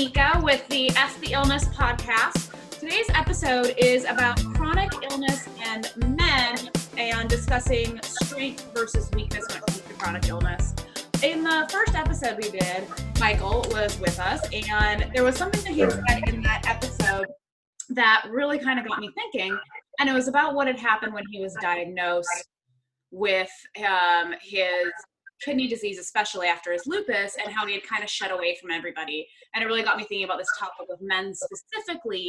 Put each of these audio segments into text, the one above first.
Nika with the F the Illness podcast. Today's episode is about chronic illness and men and discussing strength versus weakness when it comes to chronic illness. In the first episode we did, Michael was with us, and there was something that he said in that episode that really kind of got me thinking. And it was about what had happened when he was diagnosed with um, his kidney disease, especially after his lupus, and how he had kind of shut away from everybody. And it really got me thinking about this topic of men specifically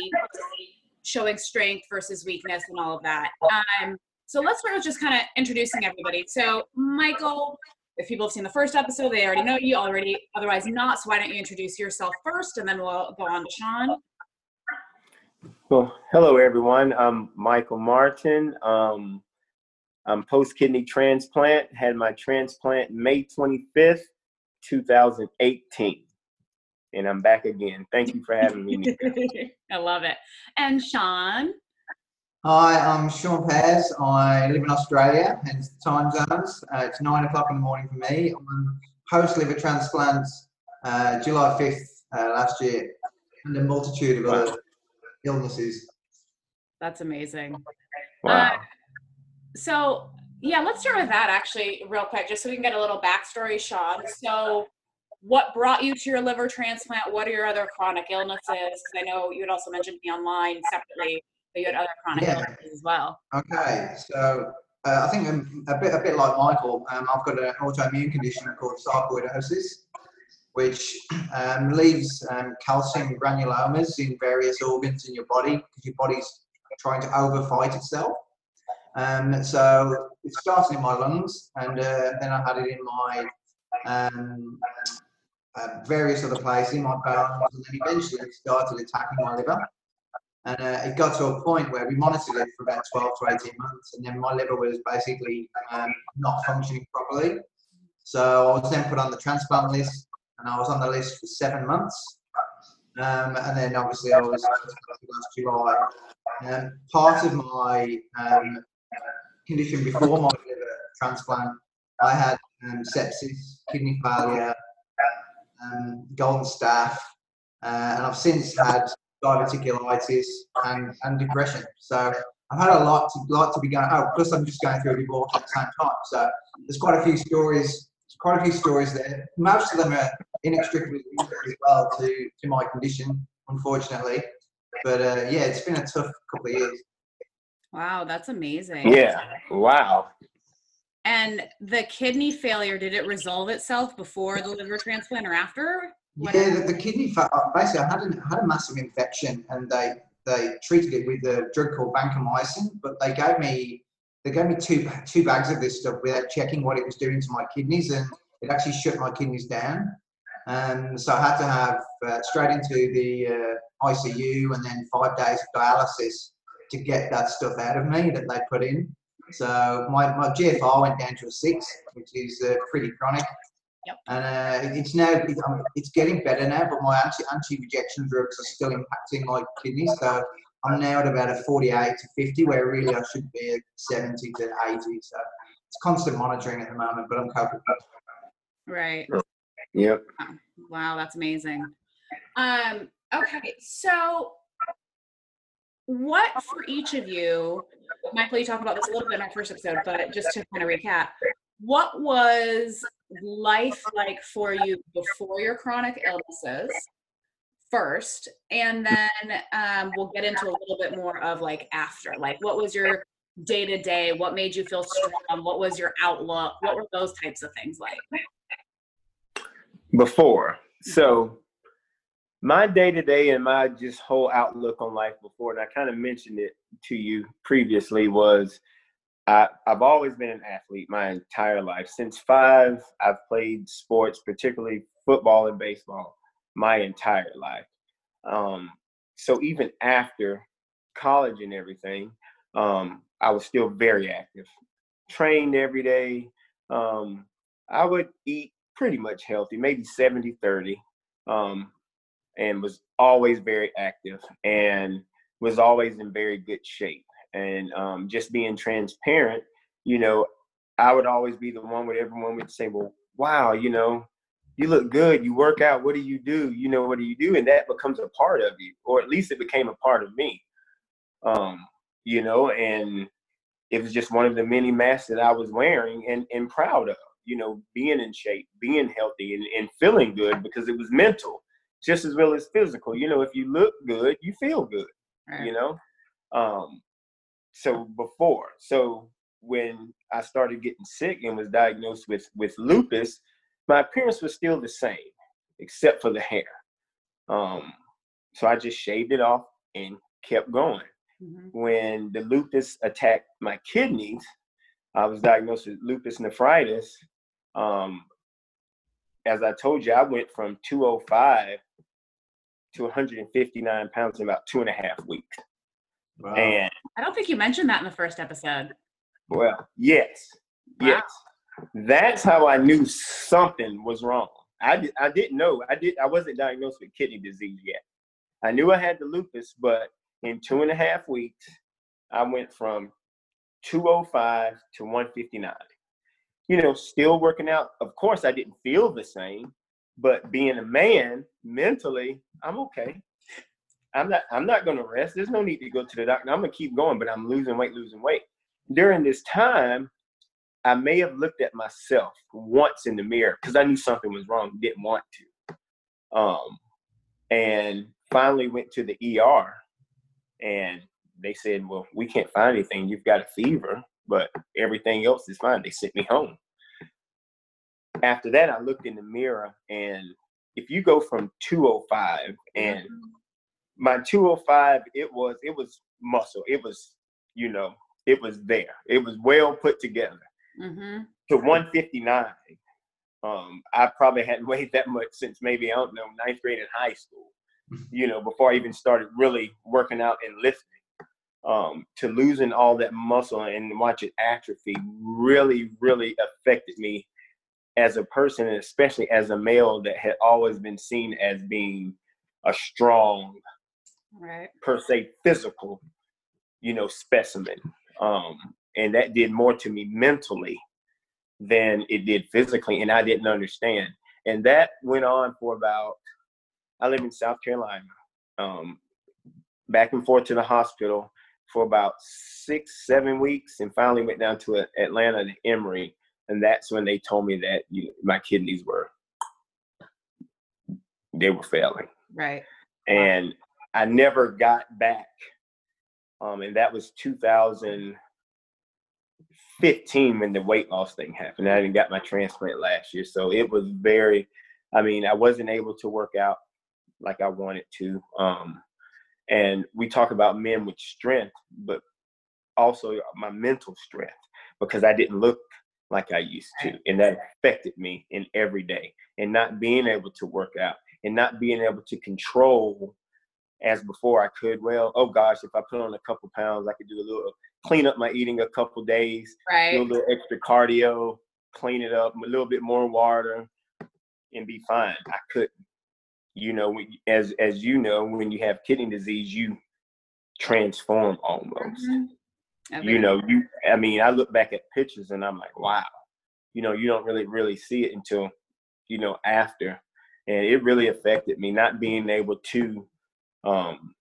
showing strength versus weakness and all of that. Um, so let's start with just kind of introducing everybody. So, Michael, if people have seen the first episode, they already know you already, otherwise not. So, why don't you introduce yourself first and then we'll go on to Sean. Well, hello everyone. I'm Michael Martin. Um, I'm post kidney transplant. Had my transplant May 25th, 2018. And I'm back again. Thank you for having me. I love it. And Sean. Hi, I'm Sean Paz. I live in Australia, hence the time zones. Uh, it's nine o'clock in the morning for me. I'm post liver transplant uh, July 5th uh, last year, and a multitude of other illnesses. That's amazing. Wow. So yeah, let's start with that actually, real quick, just so we can get a little backstory, Sean. So, what brought you to your liver transplant? What are your other chronic illnesses? Because I know you had also mentioned me online separately but you had other chronic Yeah. illnesses as well. Okay, so uh, I think I'm a bit, a bit like Michael. Um, I've got an autoimmune condition called sarcoidosis, which um, leaves um, calcium granulomas in various organs in your body because your body's trying to overfight itself. Um, so it started in my lungs, and uh, then I had it in my um, uh, various other places, in my bones, and then eventually it started attacking my liver. And uh, it got to a point where we monitored it for about 12 to 18 months, and then my liver was basically um, not functioning properly. So I was then put on the transplant list, and I was on the list for seven months. Um, and then obviously I was last July. Um, part of my um, condition before my liver transplant, I had um, sepsis, kidney failure, um, golden uh, and I've since had diverticulitis and, and depression. So I've had a lot to lot to be going. Oh, plus I'm just going through a divorce at the same time. So there's quite a few stories. Quite a few stories there. Most of them are inextricably linked as well to, to my condition, unfortunately. But uh, yeah, it's been a tough couple of years. Wow, that's amazing. yeah. Wow. And the kidney failure, did it resolve itself before the liver transplant or after? What Yeah, the, the kidney basically I had a, had a massive infection, and they they treated it with a drug called vancomycin. But they gave me they gave me two two bags of this stuff without checking what it was doing to my kidneys, and it actually shut my kidneys down. And so I had to have uh, straight into the uh, ICU, and then five days of dialysis to get that stuff out of me that they put in. So my, my GFR went down to a six, which is uh, pretty chronic. Yep. And uh, it's now it, I mean, it's getting better now, but my anti anti rejection drugs are still impacting my kidneys. So I'm now at about a 48 to 50, where really I should be at 70 to 80. So it's constant monitoring at the moment, but I'm coping. Right. Yep. Wow, that's amazing. Um, okay, so what for each of you, Michael, you talked about this a little bit in our first episode, but just to kind of recap, what was life like for you before your chronic illnesses first, and then um, we'll get into a little bit more of like after, like what was your day to day, what made you feel strong, what was your outlook, what were those types of things like? Before. So my day to day and my just whole outlook on life before, and I kind of mentioned it to you previously, was I, I've always been an athlete my entire life. Since five, I've played sports, particularly football and baseball, my entire life. Um, so even after college and everything, um, I was still very active, trained every day. Um, I would eat pretty much healthy, maybe 70 30, um, and was always very active and was always in very good shape. And um, just being transparent, you know, I would always be the one where everyone would say, well, wow, you know, you look good, you work out, what do you do? You know, what do you do? And that becomes a part of you, or at least it became a part of me. Um, you know, and it was just one of the many masks that I was wearing and, and proud of, you know, being in shape, being healthy and, and feeling good because it was mental just as well as physical. You know, if you look good, you feel good, right. you know? Um, so before, so when I started getting sick and was diagnosed with, with lupus, my appearance was still the same, except for the hair. Um, so I just shaved it off and kept going. Mm-hmm. When the lupus attacked my kidneys, I was diagnosed with lupus nephritis. Um, as I told you, I went from 205 to 159 pounds in about two and a half weeks. Wow. And I don't think you mentioned that in the first episode. Well, yes, wow. yes. That's how I knew something was wrong. I, did, I didn't know. I did. I wasn't diagnosed with kidney disease yet. I knew I had the lupus, but in two and a half weeks, I went from 205 to 159. You know, still working out. Of course, I didn't feel the same, but being a man, mentally, I'm okay. I'm not. I'm not going to rest. There's no need to go to the doctor. I'm going to keep going, but I'm losing weight, losing weight. During this time, I may have looked at myself once in the mirror because I knew something was wrong, didn't want to. Um, and finally went to the ER, and they said, "Well, we can't find anything. You've got a fever, but everything else is fine." They sent me home. After that, I looked in the mirror, and if you go from 205 and mm-hmm. my 205, it was it was muscle. It was you know it was there. It was well put together mm-hmm. to 159. Um, I probably hadn't weighed that much since maybe I don't know ninth grade in high school. You know, before I even started really working out and lifting. Um, to losing all that muscle and watch it atrophy really, really affected me as a person, and especially as a male that had always been seen as being a strong, right. per se, physical, you know, specimen. Um, and that did more to me mentally than it did physically and i didn't understand and that went on for about i live in south carolina um, back and forth to the hospital for about six seven weeks and finally went down to atlanta to emory and that's when they told me that you my kidneys were they were failing right and i never got back um, and that was 2015 when the weight loss thing happened. I didn't got my transplant last year, so it was very. I mean, I wasn't able to work out like I wanted to. Um, and we talk about men with strength, but also my mental strength because I didn't look like I used to, and that affected me in every day. And not being able to work out and not being able to control as before I could. Well, oh gosh, if I put on a couple pounds, I could do a little clean up my eating a couple days, right. do a little extra cardio, clean it up, a little bit more water, and be fine. I couldn't. You know, as as you know, when you have kidney disease, you transform almost. Mm-hmm. You know, you. I mean, I look back at pictures and I'm like, wow. You know, you don't really really see it until you know after, and it really affected me not being able to um,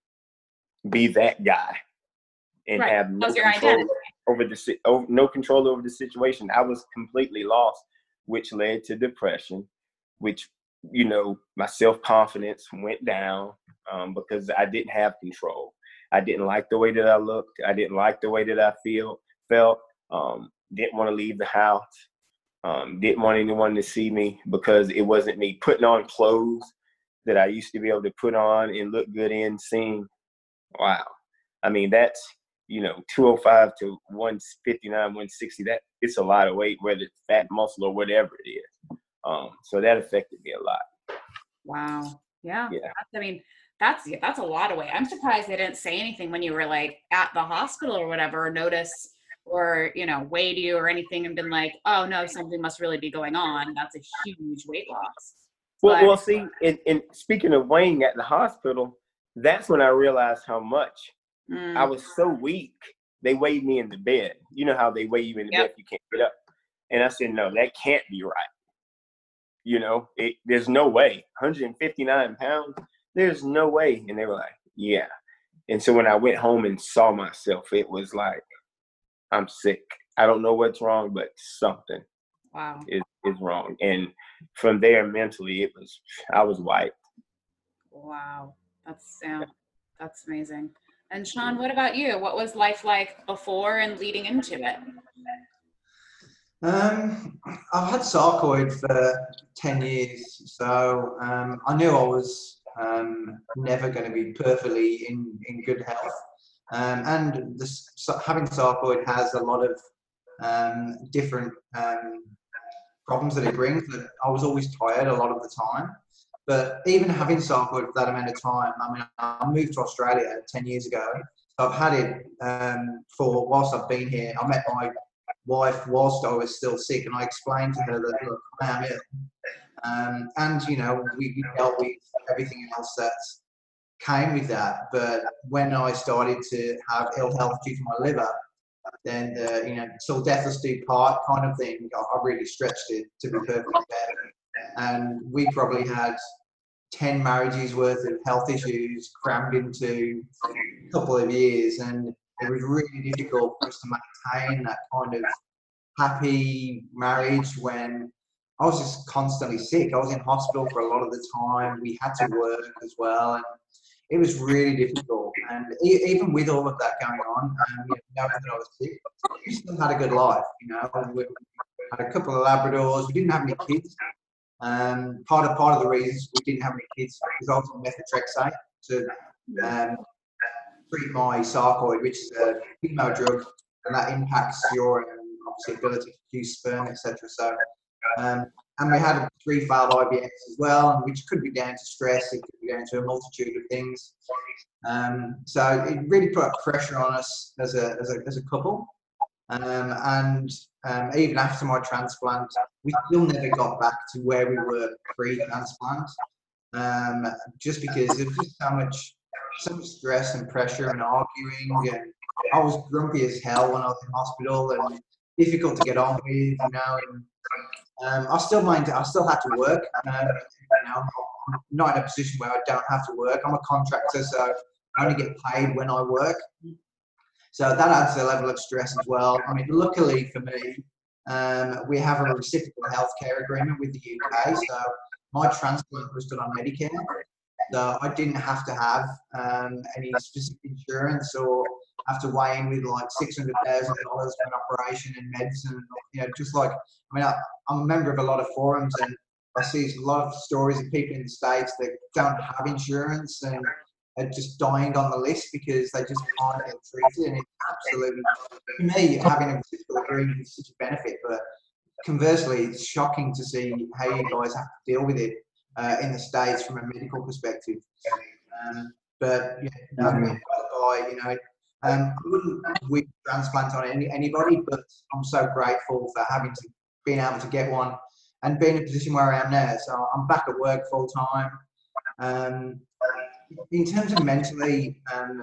be that guy and right. have no control over the over, no control over the situation. I was completely lost, which led to depression, which you know my self confidence went down um, because I didn't have control. I didn't like the way that I looked. I didn't like the way that I feel felt. Um, didn't want to leave the house. Um, didn't want anyone to see me because it wasn't me putting on clothes that I used to be able to put on and look good in, sing. Wow. I mean, that's, you know, 205 to 159, 160, that it's a lot of weight, whether it's fat muscle or whatever it is. Um, so that affected me a lot. Wow. Yeah. Yeah. I mean, that's that's a lot of weight. I'm surprised they didn't say anything when you were like at the hospital or whatever, or notice or you know weighed you or anything and been like, oh no, something must really be going on. That's a huge weight loss. Well, well, see, and, and speaking of weighing at the hospital, that's when I realized how much mm. I was so weak. They weighed me in the bed. You know how they weigh you in the yep. bed if you can't get up. And I said, no, that can't be right. you know, it, there's no way. 159 pounds, there's no way. And they were like, yeah. And so when I went home and saw myself, it was like, I'm sick. I don't know what's wrong, but something wow. is, is wrong. And from there, mentally, it was, I was wiped. Wow. That's, yeah, that's amazing. And Sean, what about you? What was life like before and leading into it? Um, I've had sarcoid for 10 years, so um, I knew I was um, never going to be perfectly in, in good health. Um, and this, having sarcoid has a lot of um, different um, problems that it brings. I was always tired a lot of the time. But even having sarcoid for that amount of time, I mean, I moved to Australia 10 years ago. I've had it um, for whilst I've been here. I met my wife whilst I was still sick, and I explained to her that look, I am ill, um, and you know we, we dealt with everything else that came with that. But when I started to have ill health due to my liver, then the, you know till death us do part kind of thing, I, really stretched it to be perfectly fair. And we probably had 10 marriages worth of health issues crammed into a couple of years and it was really difficult for us to maintain that kind of happy marriage when I was just constantly sick. I was in hospital for a lot of the time. We had to work as well, and it was really difficult. And even with all of that going on, um, you know, knowing that I was sick, we still had a good life. You know, we had a couple of Labradors. We didn't have any kids. Um, part of part of the reasons we didn't have any kids was also methotrexate to um, treat my sarcoid, which is a female drug, and that impacts your um, obviously ability to produce sperm, etc. So, um, and we had three failed IVFs as well, which could be down to stress, it could be down to a multitude of things. Um, so it really put pressure on us as a as a, as a couple. Um, and um, even after my transplant, we still never got back to where we were pre-transplant, um, just because there's just so much so much stress and pressure and arguing. And I was grumpy as hell when I was in hospital and difficult to get on with, you know. And um, I still mind. I still had to work. Um, you know, I'm not in a position where I don't have to work. I'm a contractor, so I only get paid when I work. So that adds a level of stress as well. I mean, luckily for me, um, we have a reciprocal healthcare agreement with the UK. So my transplant was done on Medicare that I didn't have to have um, any specific insurance or have to weigh in with like six hundred thousand dollars for an operation and medicine. You know, just like I mean, I, I'm a member of a lot of forums and I see a lot of stories of people in the states that don't have insurance and are just dying on the list because they just can't get treated. And it's absolutely, for me, having a physical is such a benefit. But conversely, it's shocking to see how you guys have to deal with it uh, in the states from a medical perspective. Um, but yeah, mm-hmm. guy, you know, um, I wouldn't wish transplant on any, anybody, but I'm so grateful for having to being able to get one and being in a position where I am now. So I'm back at work full time. Um, in terms of mentally, um,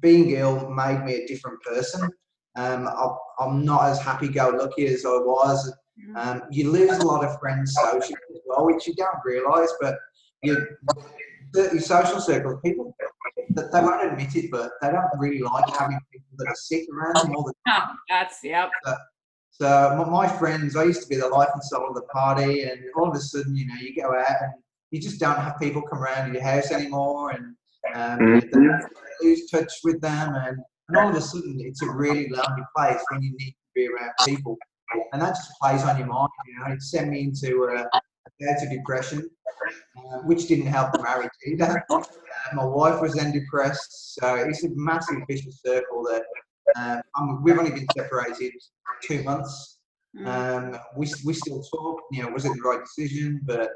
being ill made me a different person. Um, I'm not as happy-go-lucky as I was Mm-hmm. Um, you lose a lot of friends socially as well, which you don't realise, but you, your social circles, people, they won't admit it, but they don't really like having people that are sick around them all the time. That's, yep. So, so my friends, I used to be the life and soul of the party, and all of a sudden, you know, you go out and you just don't have people come around your house anymore, and um, mm-hmm. you lose touch with them, and, and all of a sudden, it's a really lonely place when you need to be around people and that just plays on your mind. You know, it sent me into a, a bout of depression, uh, which didn't help the marriage either. Uh, my wife was then depressed, so it's a massive vicious circle that um, we've only been separated two months. Mm. Um, we, we still talk, you know, was it the right decision? But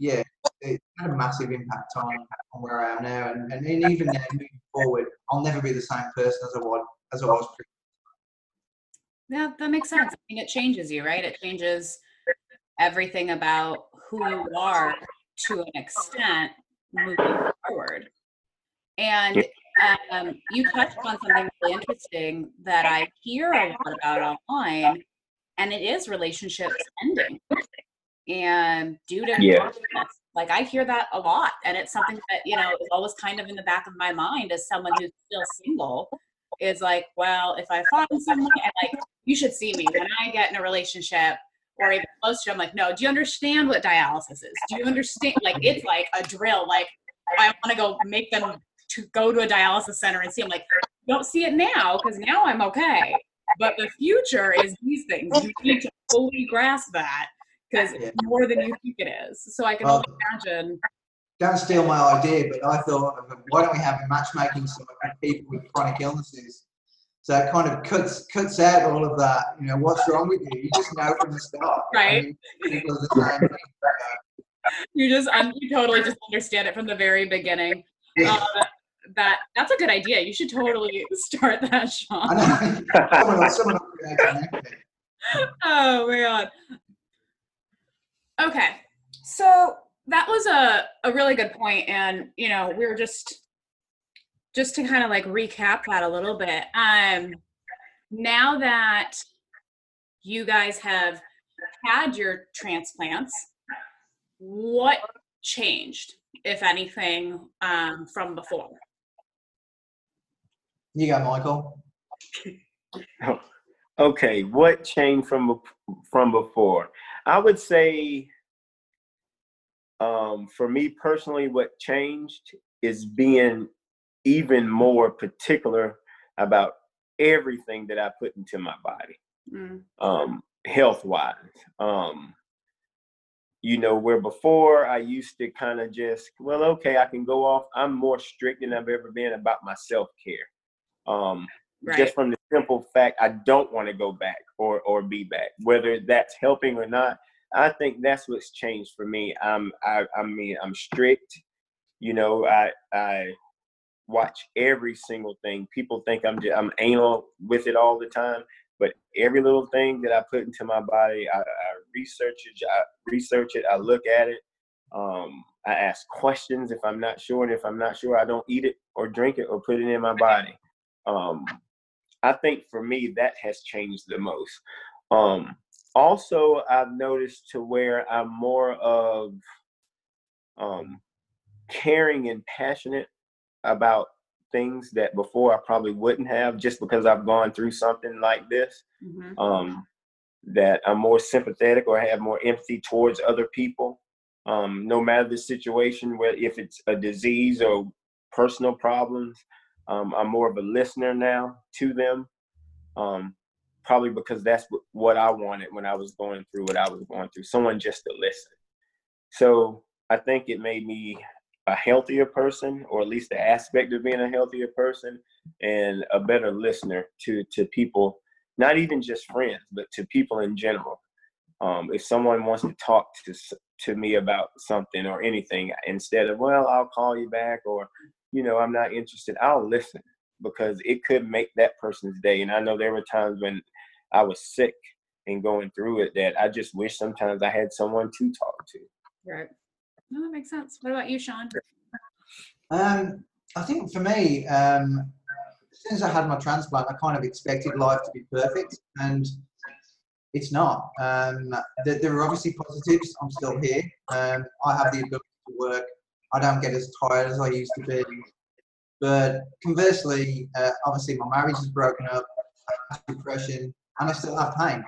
yeah, it had a massive impact on, on where I am now. And, and even now, moving forward, I'll never be the same person as I was, as I was previously. Yeah, that makes sense. I mean, it changes you, right? It changes everything about who you are to an extent moving forward. And um, you touched on something really interesting that I hear a lot about online, and it is relationships ending. and due to Yeah. like I hear that a lot, and it's something that you know is always kind of in the back of my mind as someone who's still single. Is like, well, if I find someone, and like, you should see me when I get in a relationship or even close to. I'm like, no, do you understand what dialysis is? Do you understand? Like, it's like a drill. Like, I want to go make them to go to a dialysis center and see. I'm like, don't see it now because now I'm okay. But the future is these things. You need to fully grasp that because it's more than you think it is. So I can Well, only imagine. don't steal my idea, but I thought, why don't we have matchmaking for people with chronic illnesses? So it kind of cuts cuts out all of that. You know, what's wrong with you? You just know from the start. Right. I mean, people are the same. You just, un- you totally just understand it from the very beginning. Uh, that that's a good idea. You should totally start that, I Sean. know. someone, someone will create an equity. Oh man. Okay. So that was a, a really good point and you know, we were just just to kind of like recap that a little bit. Um now that you guys have had your transplants, what changed, if anything, um, from before? You go, Michael. Okay, what changed from from before? I would say, um, for me personally, what changed is being even more particular about everything that I put into my body, Mm, um, health wise. Um, you know, where before I used to kind of just, well, okay, I can go off. I'm more strict than I've ever been about my self care. Um, right. just from the simple fact I don't want to go back or or be back, whether that's helping or not. I think that's what's changed for me. I'm I I mean I'm strict. You know I I watch every single thing. People think I'm just, I'm anal with it all the time, but every little thing that I put into my body, I, I research it. I research it. I look at it. Um, I ask questions if I'm not sure, and if I'm not sure, I don't eat it or drink it or put it in my body. Um, I think for me that has changed the most. Um, also, I've noticed to where I'm more of um, caring and passionate about things that before I probably wouldn't have, just because I've gone through something like this. Mhm. Um, that I'm more sympathetic or have more empathy towards other people, um, no matter the situation, where if it's a disease or personal problems. Um, I'm more of a listener now to them, um, probably because that's what I wanted when I was going through what I was going through. Someone just to listen. So I think it made me a healthier person, or at least the aspect of being a healthier person, and a better listener to to people, not even just friends, but to people in general. Um, if someone wants to talk to to me about something or anything, instead of well, I'll call you back, or you know, I'm not interested, I'll listen because it could make that person's day. And I know there were times when I was sick and going through it that I just wish sometimes I had someone to talk to. Right. No, that makes sense. What about you, Sean? Um, I think for me, um, as I had my transplant, I kind of expected life to be perfect, and it's not. Um, there, there are obviously positives. I'm still here. Um, I have the ability to work. I don't get as tired as I used to be. But conversely, uh, obviously my marriage is broken up, depression, and I still have pain.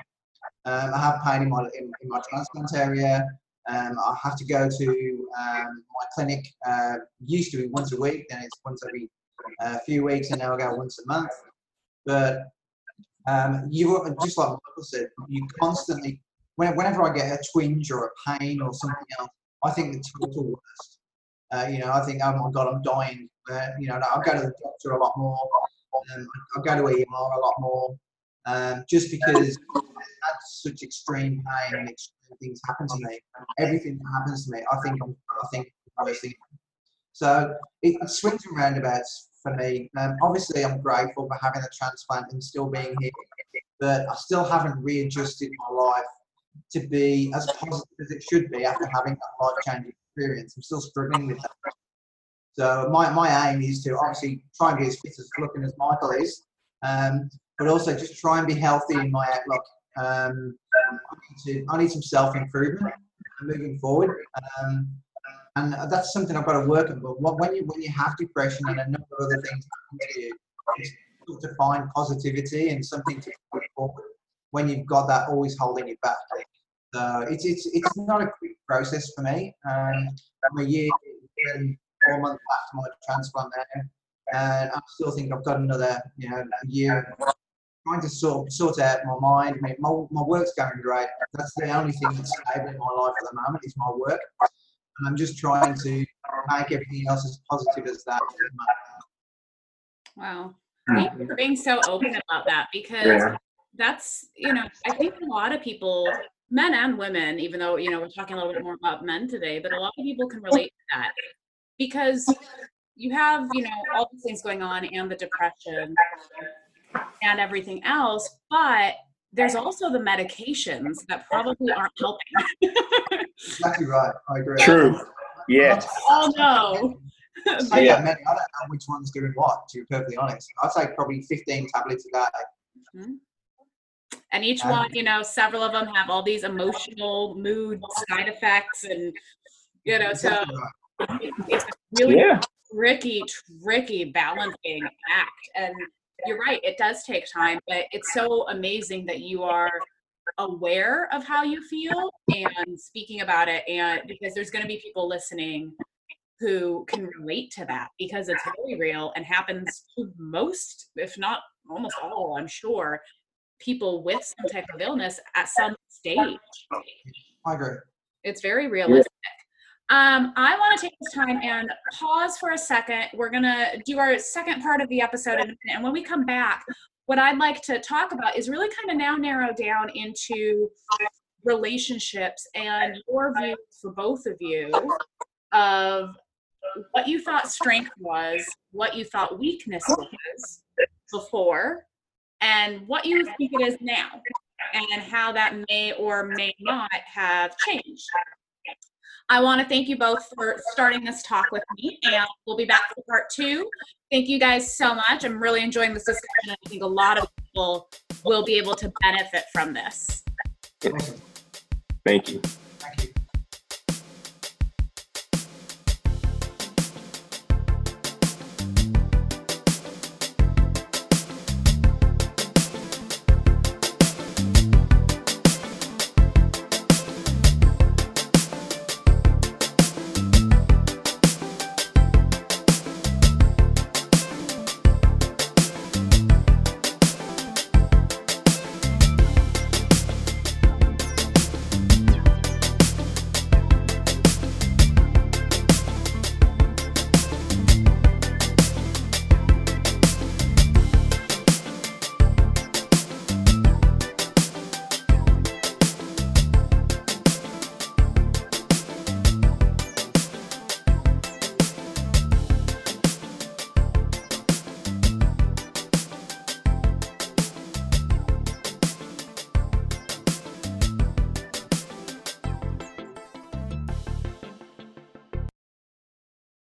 Um, I have pain in my in, in my transplant area. Um, I have to go to um, my clinic. Uh, used to be once a week, then it's once every uh, few weeks, and now I go once a month. But um, you just like Michael said, you constantly. Whenever I get a twinge or a pain or something else, I think the total worst. Uh, you know, I think, oh my god, I'm dying. Uh, you know, I'll go to the doctor a lot more. Um, I'll go to ER a lot more, um, just because had such extreme pain things happen to me. Everything that happens to me, I think I'm, I think. So it, it swings and roundabouts for me. Um, obviously, I'm grateful for having a transplant and still being here, but I still haven't readjusted my life to be as positive as it should be after having that life changing experience. I'm still struggling with that. So my, my aim is to obviously try and be as fit as looking as Michael is, um, but also just try and be healthy in my outlook. Um, I need, to, I need some self improvement. moving forward. Um, and that's something I've got to work on. But when you when you have depression and a number of other things to you, it's to find positivity and something to put forward when you've got that always holding you back. So it's it's it's not a quick process for me. Um, I'm a year and four months after my transplant now, and I still think I've got another you know year trying to sort sort out my mind. I mean, my, my work's going great. That's the only thing that's stable in my life at the moment is my work. And I'm just trying to make everything else as positive as that. Wow. Hmm. Thank you for being so open about that because yeah. that's, you know, I think a lot of people, men and women, even though, you know, we're talking a little bit more about men today, but a lot of people can relate to that because you have, you know, all these things going on and the depression and everything else, but there's also the medications that probably aren't helping. exactly right. I agree. True. Yes. Oh no. I, yeah. many, I don't know which one's doing what, to be perfectly honest. I'd say probably 15 tablets a day. Mm-hmm. And each um, one, you know, several of them have all these emotional mood side effects and, you know, exactly so right. it's really yeah. tricky, tricky balancing act. And you're right, it does take time, but it's so amazing that you are aware of how you feel and speaking about it and because there's going to be people listening who can relate to that because it's very real and happens to most if not almost all i'm sure people with some type of illness at some stage. I agree. It's very realistic um, I want to take this time and pause for a second. We're going to do our second part of the episode in a minute. And when we come back, what I'd like to talk about is really kind of now narrow down into relationships and your views for both of you of what you thought strength was, what you thought weakness was before, and what you think it is now, and how that may or may not have changed. I want to thank you both for starting this talk with me, and we'll be back for part two. Thank you guys so much. I'm really enjoying this discussion. I think a lot of people will be able to benefit from this. Thank you.